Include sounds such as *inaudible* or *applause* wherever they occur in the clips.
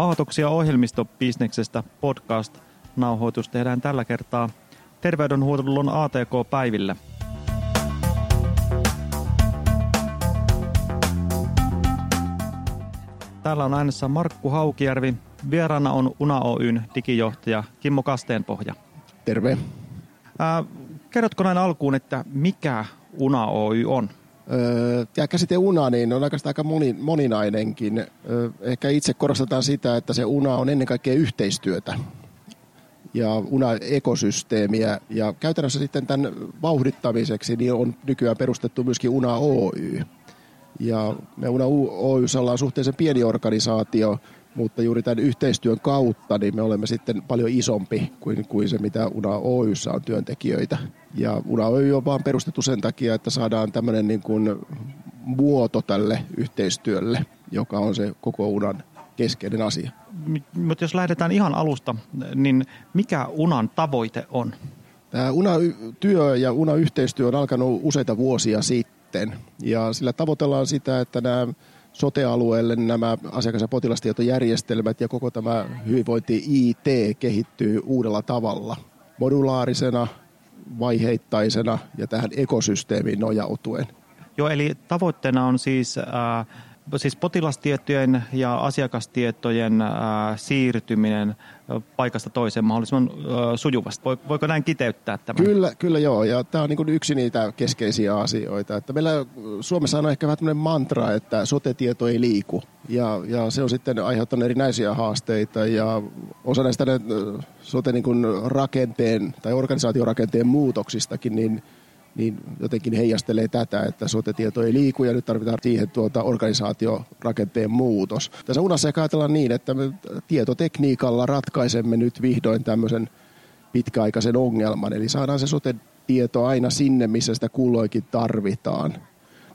Aatoksia ohjelmistobisneksestä podcast-nauhoitus tehdään tällä kertaa terveydenhuollon ATK-päiville. Täällä on äänessä Markku Haukijärvi. Vieraana on Una Oyn digijohtaja Kimmo Kasteenpohja. Terve. Ää, kerrotko näin alkuun, että mikä Una Oy on? Ja käsite una niin on oikeastaan aika moni, moninainenkin. Ehkä itse korostetaan sitä, että se una on ennen kaikkea yhteistyötä ja UNA-ekosysteemiä. Ja käytännössä sitten tämän vauhdittamiseksi niin on nykyään perustettu myöskin UNA Oy. Ja me UNA Oyssä ollaan suhteellisen pieni organisaatio, mutta juuri tämän yhteistyön kautta niin me olemme sitten paljon isompi kuin, kuin se, mitä UNA Oyssä on työntekijöitä. Ja UNA Oy on vaan perustettu sen takia, että saadaan tämmöinen niin kuin muoto tälle yhteistyölle, joka on se koko UNAn keskeinen asia. Mutta jos lähdetään ihan alusta, niin mikä UNAn tavoite on? Tämä UNA-työ ja UNA-yhteistyö on alkanut useita vuosia sitten. Ja sillä tavoitellaan sitä, että nämä sote-alueelle nämä asiakas- ja potilastietojärjestelmät ja koko tämä hyvinvointi IT kehittyy uudella tavalla. Modulaarisena, vaiheittaisena ja tähän ekosysteemiin nojautuen. Joo, eli tavoitteena on siis äh, siis potilastietojen ja asiakastietojen ää, siirtyminen paikasta toiseen mahdollisimman ää, sujuvasti. Voiko näin kiteyttää tämän? Kyllä, kyllä joo. Ja tämä on niin yksi niitä keskeisiä asioita. Että meillä Suomessa on ehkä vähän mantra, että sote-tieto ei liiku. Ja, ja se on sitten aiheuttanut erinäisiä haasteita ja osa näistä sote niin rakenteen tai organisaatiorakenteen muutoksistakin, niin niin jotenkin heijastelee tätä, että sote-tieto ei liiku ja nyt tarvitaan siihen tuota organisaatiorakenteen muutos. Tässä unassa ehkä ajatellaan niin, että me tietotekniikalla ratkaisemme nyt vihdoin tämmöisen pitkäaikaisen ongelman, eli saadaan se sote-tieto aina sinne, missä sitä kulloinkin tarvitaan.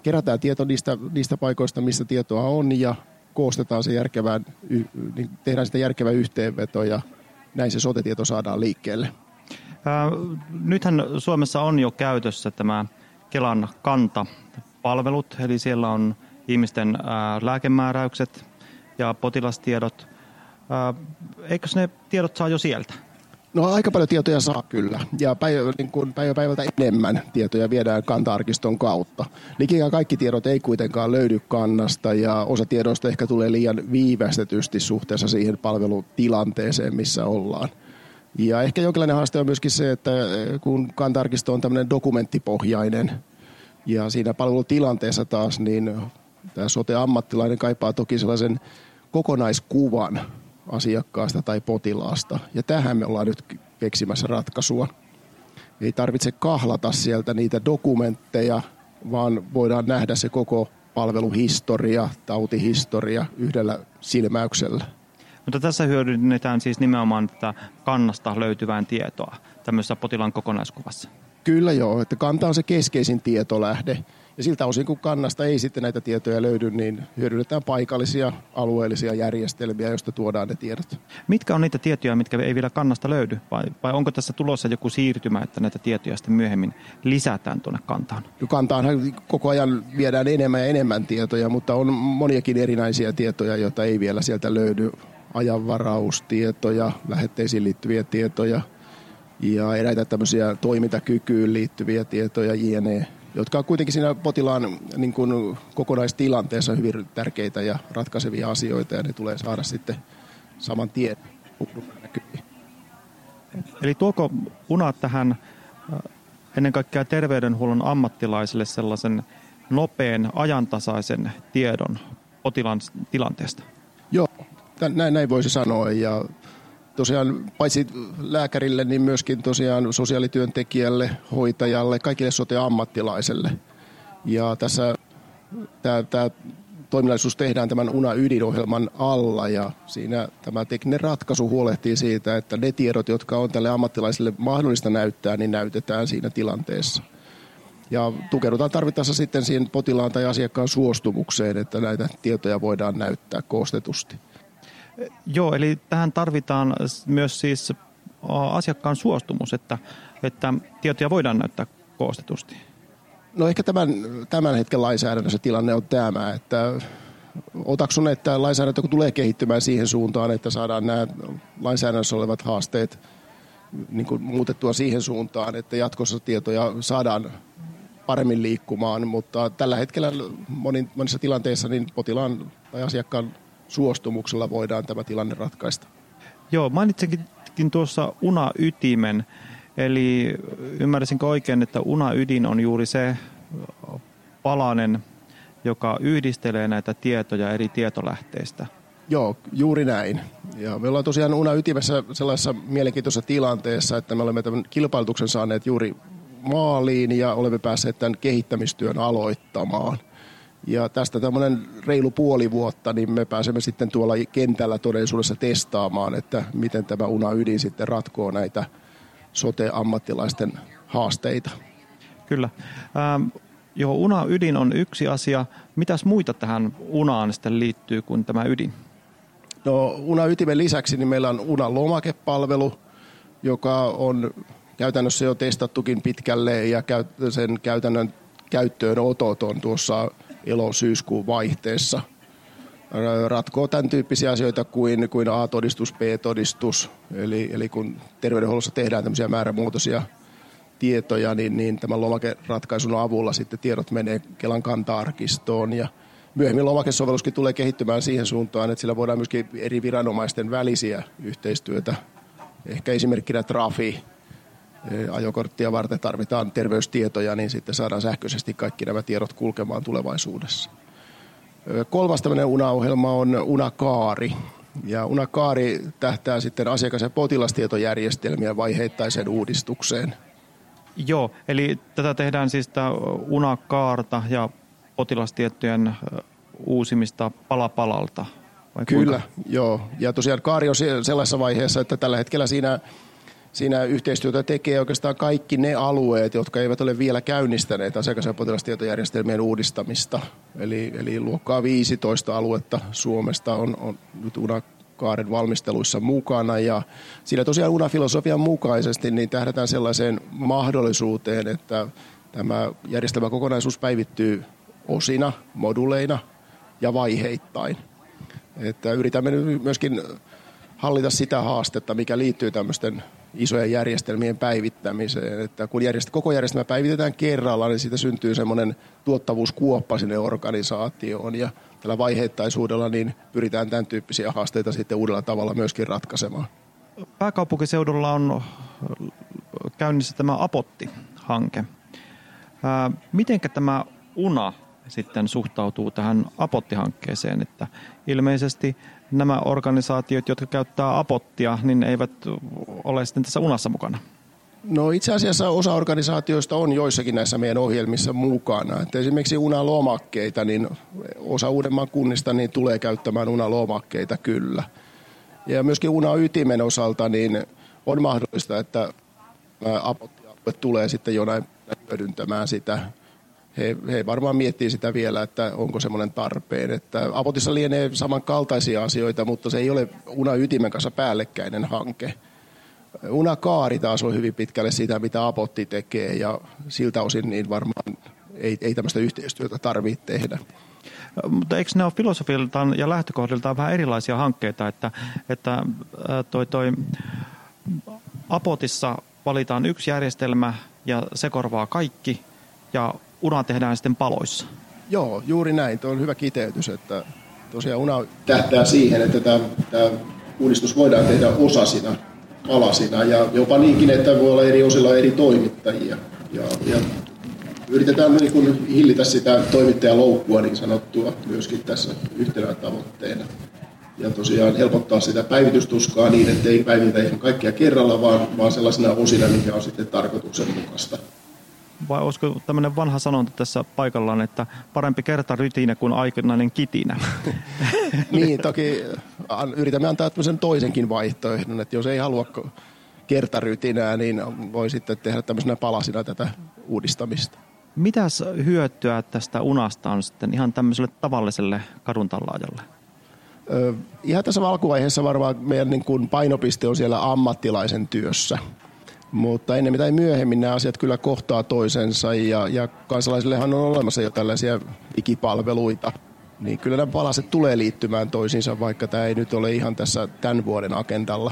Kerätään tieto niistä, niistä paikoista, missä tietoa on ja koostetaan se järkevään, niin tehdään sitä järkevä yhteenveto ja näin se sote-tieto saadaan liikkeelle. Nythän Suomessa on jo käytössä tämä Kelan kanta-palvelut, eli siellä on ihmisten lääkemääräykset ja potilastiedot. Eikö ne tiedot saa jo sieltä? No aika paljon tietoja saa kyllä, ja päivä, niin kuin päivä päivältä enemmän tietoja viedään kanta-arkiston kautta. Likikään kaikki tiedot ei kuitenkaan löydy kannasta, ja osa tiedoista ehkä tulee liian viivästetysti suhteessa siihen palvelutilanteeseen, missä ollaan. Ja ehkä jonkinlainen haaste on myöskin se, että eh, kun kantarkisto on tämmöinen dokumenttipohjainen ja siinä palvelutilanteessa taas, niin tämä sote-ammattilainen kaipaa toki sellaisen kokonaiskuvan asiakkaasta tai potilaasta. Ja tähän me ollaan nyt keksimässä ratkaisua. Ei tarvitse kahlata sieltä niitä dokumentteja, vaan voidaan nähdä se koko palveluhistoria, tautihistoria yhdellä silmäyksellä. Mutta tässä hyödynnetään siis nimenomaan tätä kannasta löytyvään tietoa tämmöisessä potilaan kokonaiskuvassa. Kyllä joo, että kanta on se keskeisin tietolähde. Ja siltä osin, kun kannasta ei sitten näitä tietoja löydy, niin hyödynnetään paikallisia alueellisia järjestelmiä, joista tuodaan ne tiedot. Mitkä on niitä tietoja, mitkä ei vielä kannasta löydy? Vai, vai onko tässä tulossa joku siirtymä, että näitä tietoja sitten myöhemmin lisätään tuonne kantaan? Kantaan koko ajan viedään enemmän ja enemmän tietoja, mutta on moniakin erinäisiä tietoja, joita ei vielä sieltä löydy ajanvaraustietoja, lähetteisiin liittyviä tietoja ja eräitä tämmöisiä toimintakykyyn liittyviä tietoja, jne, jotka on kuitenkin siinä potilaan niin kuin kokonaistilanteessa hyvin tärkeitä ja ratkaisevia asioita ja ne tulee saada sitten saman tien Eli tuoko UNA tähän äh, ennen kaikkea terveydenhuollon ammattilaisille sellaisen nopean, ajantasaisen tiedon potilaan tilanteesta? Näin, näin voisi sanoa. Ja tosiaan paitsi lääkärille, niin myöskin tosiaan sosiaalityöntekijälle, hoitajalle, kaikille sote-ammattilaiselle. Ja tässä tämä, tämä toiminnallisuus tehdään tämän UNA-ydinohjelman alla ja siinä tämä tekninen ratkaisu huolehtii siitä, että ne tiedot, jotka on tälle ammattilaiselle mahdollista näyttää, niin näytetään siinä tilanteessa. Ja tukeudutaan tarvittaessa sitten siihen potilaan tai asiakkaan suostumukseen, että näitä tietoja voidaan näyttää koostetusti. Joo, eli tähän tarvitaan myös siis asiakkaan suostumus, että, että tietoja voidaan näyttää koostetusti. No ehkä tämän, tämän hetken lainsäädännössä tilanne on tämä, että otaksun, että lainsäädäntö tulee kehittymään siihen suuntaan, että saadaan nämä lainsäädännössä olevat haasteet niin kuin muutettua siihen suuntaan, että jatkossa tietoja saadaan paremmin liikkumaan, mutta tällä hetkellä monissa tilanteissa niin potilaan tai asiakkaan suostumuksella voidaan tämä tilanne ratkaista. Joo, mainitsinkin tuossa una-ytimen, eli ymmärsinkö oikein, että una-ydin on juuri se palanen, joka yhdistelee näitä tietoja eri tietolähteistä? Joo, juuri näin. Ja me ollaan tosiaan Una ytimessä sellaisessa mielenkiintoisessa tilanteessa, että me olemme tämän kilpailutuksen saaneet juuri maaliin ja olemme päässeet tämän kehittämistyön aloittamaan. Ja tästä tämmöinen reilu puoli vuotta, niin me pääsemme sitten tuolla kentällä todellisuudessa testaamaan, että miten tämä Una ydin sitten ratkoo näitä sote-ammattilaisten haasteita. Kyllä. Ähm, joo, Una ydin on yksi asia. Mitäs muita tähän Unaan sitten liittyy kuin tämä ydin? No Una ytimen lisäksi niin meillä on Una lomakepalvelu, joka on käytännössä jo testattukin pitkälle ja sen käytännön käyttöönotot on tuossa elo-syyskuun vaihteessa. Ratkoo tämän tyyppisiä asioita kuin, kuin A-todistus, B-todistus. Eli, eli kun terveydenhuollossa tehdään tämmöisiä määrämuotoisia tietoja, niin, niin tämän lomakeratkaisun avulla sitten tiedot menee Kelan kanta-arkistoon ja myöhemmin lomakesovelluskin tulee kehittymään siihen suuntaan, että sillä voidaan myöskin eri viranomaisten välisiä yhteistyötä, ehkä esimerkkinä Trafi, ajokorttia varten tarvitaan terveystietoja, niin sitten saadaan sähköisesti kaikki nämä tiedot kulkemaan tulevaisuudessa. Kolmas tämmöinen UNA-ohjelma on UNA-kaari. Ja UNA-kaari tähtää sitten asiakas- ja potilastietojärjestelmien vaiheittaiseen uudistukseen. Joo, eli tätä tehdään siis tämä UNA-kaarta ja potilastietojen uusimista pala palalta. Vai Kyllä, kuinka? joo. Ja tosiaan kaari on sellaisessa vaiheessa, että tällä hetkellä siinä siinä yhteistyötä tekee oikeastaan kaikki ne alueet, jotka eivät ole vielä käynnistäneet asiakas- ja potilastietojärjestelmien uudistamista. Eli, eli luokkaa 15 aluetta Suomesta on, on nyt UNA-kaaren valmisteluissa mukana. Ja siinä tosiaan UNA-filosofian mukaisesti niin tähdätään sellaiseen mahdollisuuteen, että tämä järjestelmäkokonaisuus päivittyy osina, moduleina ja vaiheittain. Että yritämme myöskin hallita sitä haastetta, mikä liittyy tämmöisten isojen järjestelmien päivittämiseen. Että kun järjest- koko järjestelmä päivitetään kerralla, niin siitä syntyy semmoinen tuottavuuskuoppa sinne organisaatioon. Ja tällä vaiheittaisuudella niin pyritään tämän tyyppisiä haasteita sitten uudella tavalla myöskin ratkaisemaan. Pääkaupunkiseudulla on käynnissä tämä Apotti-hanke. Mitenkä tämä UNA sitten suhtautuu tähän Apotti-hankkeeseen, että ilmeisesti nämä organisaatiot, jotka käyttää apottia, niin eivät ole sitten tässä unassa mukana? No itse asiassa osa organisaatioista on joissakin näissä meidän ohjelmissa mukana. Että esimerkiksi unalomakkeita, niin osa Uudenmaan kunnista niin tulee käyttämään unalomakkeita kyllä. Ja myöskin una-ytimen osalta niin on mahdollista, että apottialue tulee sitten jonain hyödyntämään sitä he, he varmaan miettii sitä vielä, että onko semmoinen tarpeen. Että Apotissa lienee samankaltaisia asioita, mutta se ei ole Una-ytimen kanssa päällekkäinen hanke. Una-kaari taas on hyvin pitkälle sitä, mitä Apotti tekee ja siltä osin niin varmaan ei, ei tämmöistä yhteistyötä tarvitse tehdä. Mutta eikö ne ole filosofiltaan ja lähtökohdiltaan vähän erilaisia hankkeita, että, että toi, toi Apotissa valitaan yksi järjestelmä ja se korvaa kaikki ja una tehdään sitten paloissa. Joo, juuri näin. Tuo on hyvä kiteytys, että tosiaan una tähtää siihen, että tämä, tämä uudistus voidaan tehdä osasina, palasina ja jopa niinkin, että voi olla eri osilla eri toimittajia. Ja, ja yritetään niin kuin hillitä sitä toimittajaloukkua niin sanottua myöskin tässä yhtenä tavoitteena. Ja tosiaan helpottaa sitä päivitystuskaa niin, että ei päivitä ihan kaikkia kerralla, vaan, vaan sellaisena osina, mikä on sitten tarkoituksenmukaista vai olisiko tämmöinen vanha sanonta tässä paikallaan, että parempi kerta rytinä kuin aikainen kitinä? *laughs* niin, toki yritämme antaa tämmöisen toisenkin vaihtoehdon, että jos ei halua kertarytinää, niin voi sitten tehdä tämmöisenä palasina tätä uudistamista. Mitäs hyötyä tästä unasta on sitten ihan tämmöiselle tavalliselle kaduntallaajalle? Ihan tässä alkuvaiheessa varmaan meidän niin kuin painopiste on siellä ammattilaisen työssä – mutta ennen tai myöhemmin nämä asiat kyllä kohtaa toisensa ja, ja kansalaisillehan on olemassa jo tällaisia digipalveluita, niin kyllä nämä palaset tulee liittymään toisiinsa, vaikka tämä ei nyt ole ihan tässä tämän vuoden agendalla.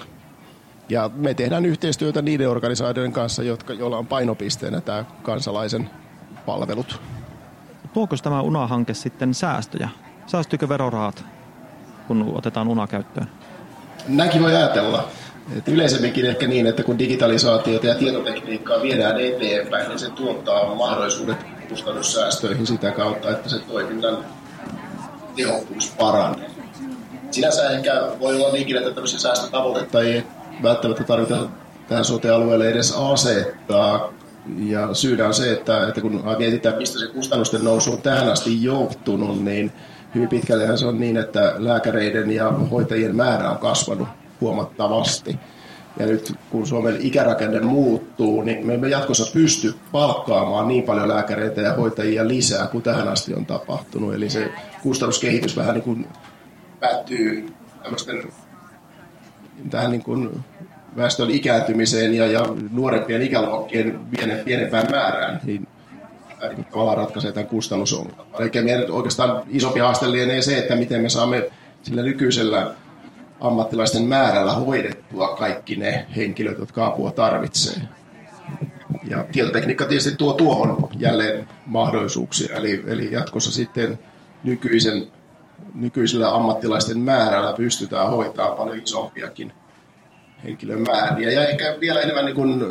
Ja me tehdään yhteistyötä niiden organisaatioiden kanssa, jotka, joilla on painopisteenä tämä kansalaisen palvelut. Tuoko tämä UNA-hanke sitten säästöjä? Säästyykö verorahat, kun otetaan UNA käyttöön? Näinkin voi ajatella. Et yleisemminkin ehkä niin, että kun digitalisaatiota ja tietotekniikkaa viedään eteenpäin, niin se tuottaa mahdollisuudet kustannussäästöihin sitä kautta, että se toiminnan tehokkuus paranee. Sinänsä ehkä voi olla niinkin, että tämmöisiä säästötavoitteita ei välttämättä tarvita tähän sote-alueelle edes asettaa. Ja syynä on se, että, että kun mietitään, mistä se kustannusten nousu on tähän asti johtunut, niin hyvin pitkällehän se on niin, että lääkäreiden ja hoitajien määrä on kasvanut huomattavasti. Ja nyt kun Suomen ikärakenne muuttuu, niin me emme jatkossa pysty palkkaamaan niin paljon lääkäreitä ja hoitajia lisää kuin tähän asti on tapahtunut. Eli se kustannuskehitys vähän niin kuin päättyy tähän niin kuin väestön ikääntymiseen ja, ja nuorempien ikäluokkien pienempään määrään, niin tavallaan ratkaisee tämän kustannusongelman. Eli meidän oikeastaan isompi haaste lienee se, että miten me saamme sillä nykyisellä ammattilaisten määrällä hoidettua kaikki ne henkilöt, jotka apua tarvitsee. Ja tietotekniikka tietysti tuo tuohon jälleen mahdollisuuksia, eli, eli jatkossa sitten nykyisen, nykyisellä ammattilaisten määrällä pystytään hoitamaan paljon isompiakin henkilömääriä. Ja ehkä vielä enemmän niin kuin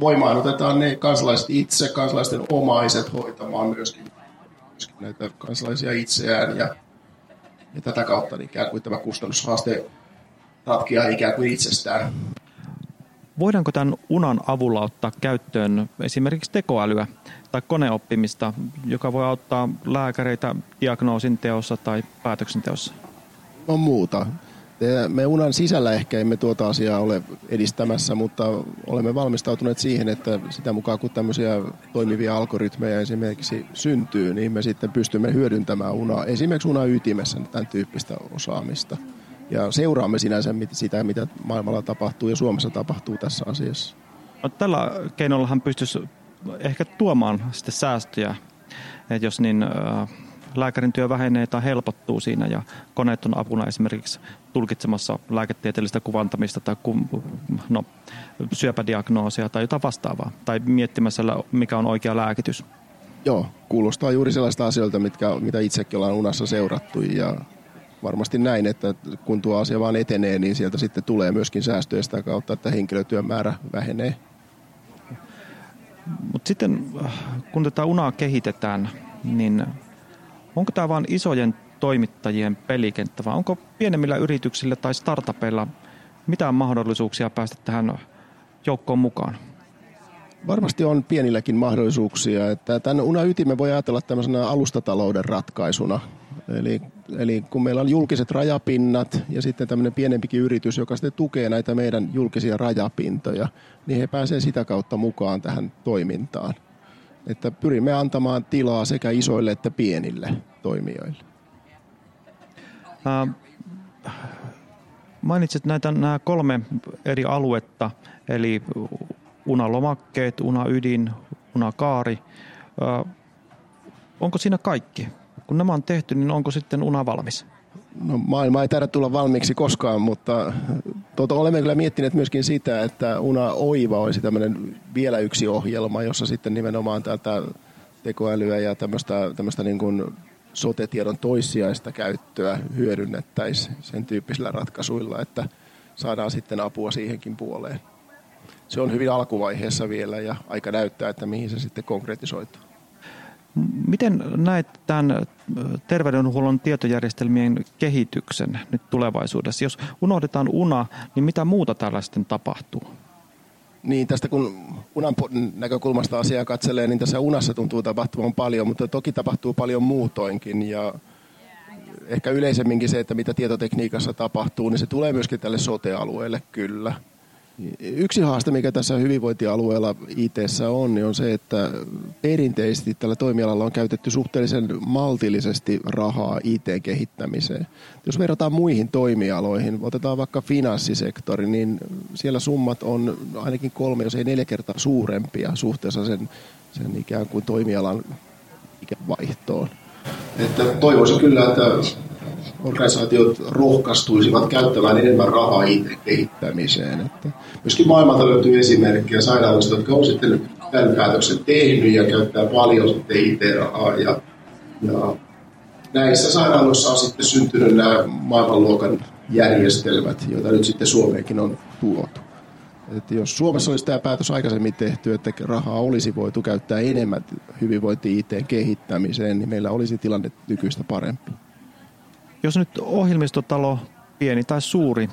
voimaanotetaan ne kansalaiset itse, kansalaisten omaiset hoitamaan myöskin, myöskin näitä kansalaisia itseään. Ja, ja tätä kautta niin ikään kuin tämä kustannushaaste ratkeaa ikään kuin itsestään. Voidaanko tämän UNAN avulla ottaa käyttöön esimerkiksi tekoälyä tai koneoppimista, joka voi auttaa lääkäreitä diagnoosin teossa tai päätöksenteossa? On muuta. Me UNAN sisällä ehkä emme tuota asiaa ole edistämässä, mutta olemme valmistautuneet siihen, että sitä mukaan kun tämmöisiä toimivia algoritmeja esimerkiksi syntyy, niin me sitten pystymme hyödyntämään UNA, esimerkiksi UNA ytimessä tämän tyyppistä osaamista ja seuraamme sinänsä sitä, mitä maailmalla tapahtuu ja Suomessa tapahtuu tässä asiassa. No, tällä keinollahan pystyisi ehkä tuomaan sitten säästöjä, että jos niin lääkärin työ vähenee tai helpottuu siinä ja koneet on apuna esimerkiksi tulkitsemassa lääketieteellistä kuvantamista tai no, syöpädiagnoosia tai jotain vastaavaa tai miettimässä, mikä on oikea lääkitys. Joo, kuulostaa juuri sellaista asioilta, mitkä, mitä itsekin ollaan unassa seurattu ja varmasti näin, että kun tuo asia vaan etenee, niin sieltä sitten tulee myöskin säästöjä sitä kautta, että henkilötyön määrä vähenee. Mutta sitten kun tätä unaa kehitetään, niin onko tämä vain isojen toimittajien pelikenttä vai onko pienemmillä yrityksillä tai startupeilla mitään mahdollisuuksia päästä tähän joukkoon mukaan? Varmasti on pienilläkin mahdollisuuksia. Että tämän UNA ytimen voi ajatella tämmöisenä alustatalouden ratkaisuna. Eli, eli kun meillä on julkiset rajapinnat ja sitten tämmöinen pienempikin yritys, joka sitten tukee näitä meidän julkisia rajapintoja, niin he pääsevät sitä kautta mukaan tähän toimintaan. Että pyrimme antamaan tilaa sekä isoille että pienille toimijoille. Äh, mainitsit näitä nämä kolme eri aluetta, eli unalomakkeet, unaydin, unakaari. Äh, onko siinä kaikki? Kun nämä on tehty, niin onko sitten una valmis? No, maailma ei taida tulla valmiiksi koskaan, mutta tuota, olemme kyllä miettineet myöskin sitä, että Una Oiva olisi tämmöinen vielä yksi ohjelma, jossa sitten nimenomaan tätä tekoälyä ja tämmöistä, tämmöistä niin kuin sotetiedon toissijaista käyttöä hyödynnettäisiin sen tyyppisillä ratkaisuilla, että saadaan sitten apua siihenkin puoleen. Se on hyvin alkuvaiheessa vielä ja aika näyttää, että mihin se sitten konkretisoituu. Miten näet tämän terveydenhuollon tietojärjestelmien kehityksen nyt tulevaisuudessa? Jos unohdetaan UNA, niin mitä muuta tällä sitten tapahtuu? Niin, tästä kun unan näkökulmasta asiaa katselee, niin tässä unassa tuntuu tapahtuvan paljon, mutta toki tapahtuu paljon muutoinkin. Ja ehkä yleisemminkin se, että mitä tietotekniikassa tapahtuu, niin se tulee myöskin tälle sote-alueelle kyllä. Yksi haaste, mikä tässä hyvinvointialueella it on, niin on se, että perinteisesti tällä toimialalla on käytetty suhteellisen maltillisesti rahaa IT-kehittämiseen. Jos verrataan muihin toimialoihin, otetaan vaikka finanssisektori, niin siellä summat on ainakin kolme, jos ei neljä kertaa suurempia suhteessa sen, sen ikään kuin toimialan vaihtoon. Että toivoisin kyllä, että organisaatiot rohkaistuisivat käyttämään enemmän rahaa IT-kehittämiseen. Että myöskin maailmalta löytyy esimerkkejä sairaaloista, jotka ovat sitten tämän päätöksen tehnyt ja käyttää paljon sitten IT-rahaa. Ja, ja näissä sairaaloissa on sitten syntynyt nämä maailmanluokan järjestelmät, joita nyt sitten Suomeenkin on tuotu. Että jos Suomessa olisi tämä päätös aikaisemmin tehty, että rahaa olisi voitu käyttää enemmän hyvinvointi-IT-kehittämiseen, niin meillä olisi tilanne nykyistä parempi. Jos nyt ohjelmistotalo, pieni tai suuri,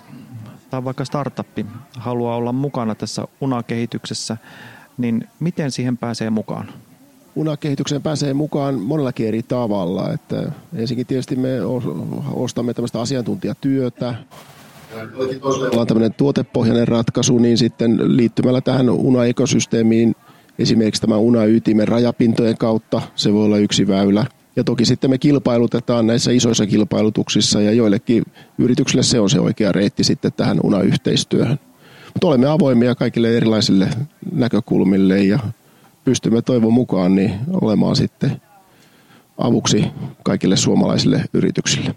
tai vaikka startuppi, haluaa olla mukana tässä UNA-kehityksessä, niin miten siihen pääsee mukaan? UNA-kehitykseen pääsee mukaan monellakin eri tavalla. Että ensinnäkin tietysti me ostamme tämmöistä asiantuntijatyötä, on tämmöinen tuotepohjainen ratkaisu, niin sitten liittymällä tähän UNA-ekosysteemiin, esimerkiksi tämä UNA-ytimen rajapintojen kautta, se voi olla yksi väylä. Ja toki sitten me kilpailutetaan näissä isoissa kilpailutuksissa ja joillekin yrityksille se on se oikea reitti sitten tähän UNA-yhteistyöhön. Mutta olemme avoimia kaikille erilaisille näkökulmille ja pystymme toivon mukaan niin olemaan sitten avuksi kaikille suomalaisille yrityksille.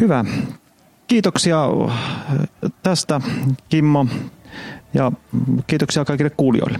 Hyvä. Kiitoksia tästä Kimmo ja kiitoksia kaikille kuulijoille.